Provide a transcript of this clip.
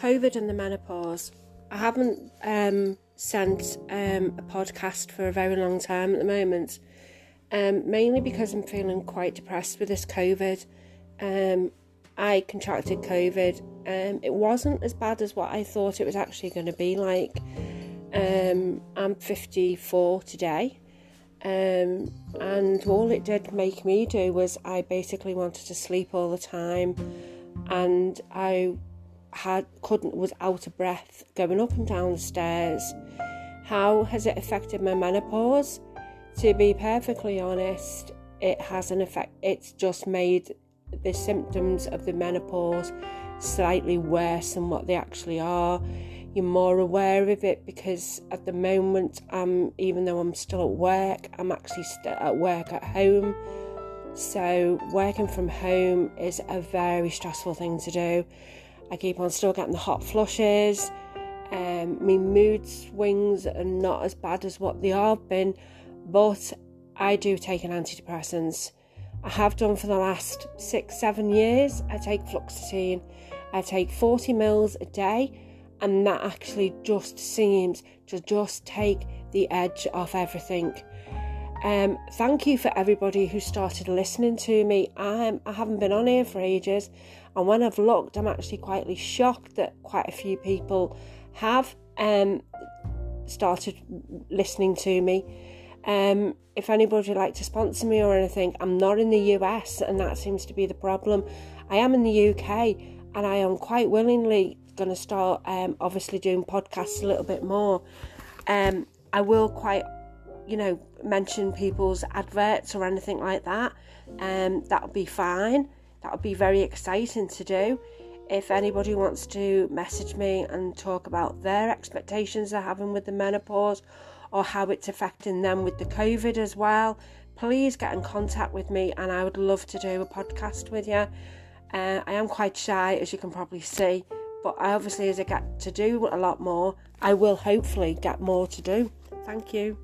COVID and the menopause. I haven't um, sent um, a podcast for a very long time at the moment, um, mainly because I'm feeling quite depressed with this COVID. Um, I contracted COVID. Um, it wasn't as bad as what I thought it was actually going to be like. Um, I'm 54 today. Um, and all it did make me do was I basically wanted to sleep all the time and I had couldn't was out of breath going up and down the stairs. How has it affected my menopause? To be perfectly honest, it has an effect. It's just made the symptoms of the menopause slightly worse than what they actually are. You're more aware of it because at the moment, um, even though I'm still at work, I'm actually still at work at home. So working from home is a very stressful thing to do. I keep on still getting the hot flushes. Um, my mood swings are not as bad as what they have been, but I do take an antidepressant. I have done for the last six, seven years. I take fluoxetine. I take 40 mils a day, and that actually just seems to just take the edge off everything. Um, thank you for everybody who started listening to me. I'm, I haven't been on here for ages, and when I've looked, I'm actually quietly shocked that quite a few people have um, started listening to me. Um, if anybody would like to sponsor me or anything, I'm not in the US, and that seems to be the problem. I am in the UK, and I am quite willingly going to start, um, obviously, doing podcasts a little bit more. Um, I will quite you know, mention people's adverts or anything like that, um, that would be fine. That would be very exciting to do. If anybody wants to message me and talk about their expectations they're having with the menopause or how it's affecting them with the COVID as well, please get in contact with me and I would love to do a podcast with you. Uh, I am quite shy, as you can probably see, but I obviously, as I get to do a lot more, I will hopefully get more to do. Thank you.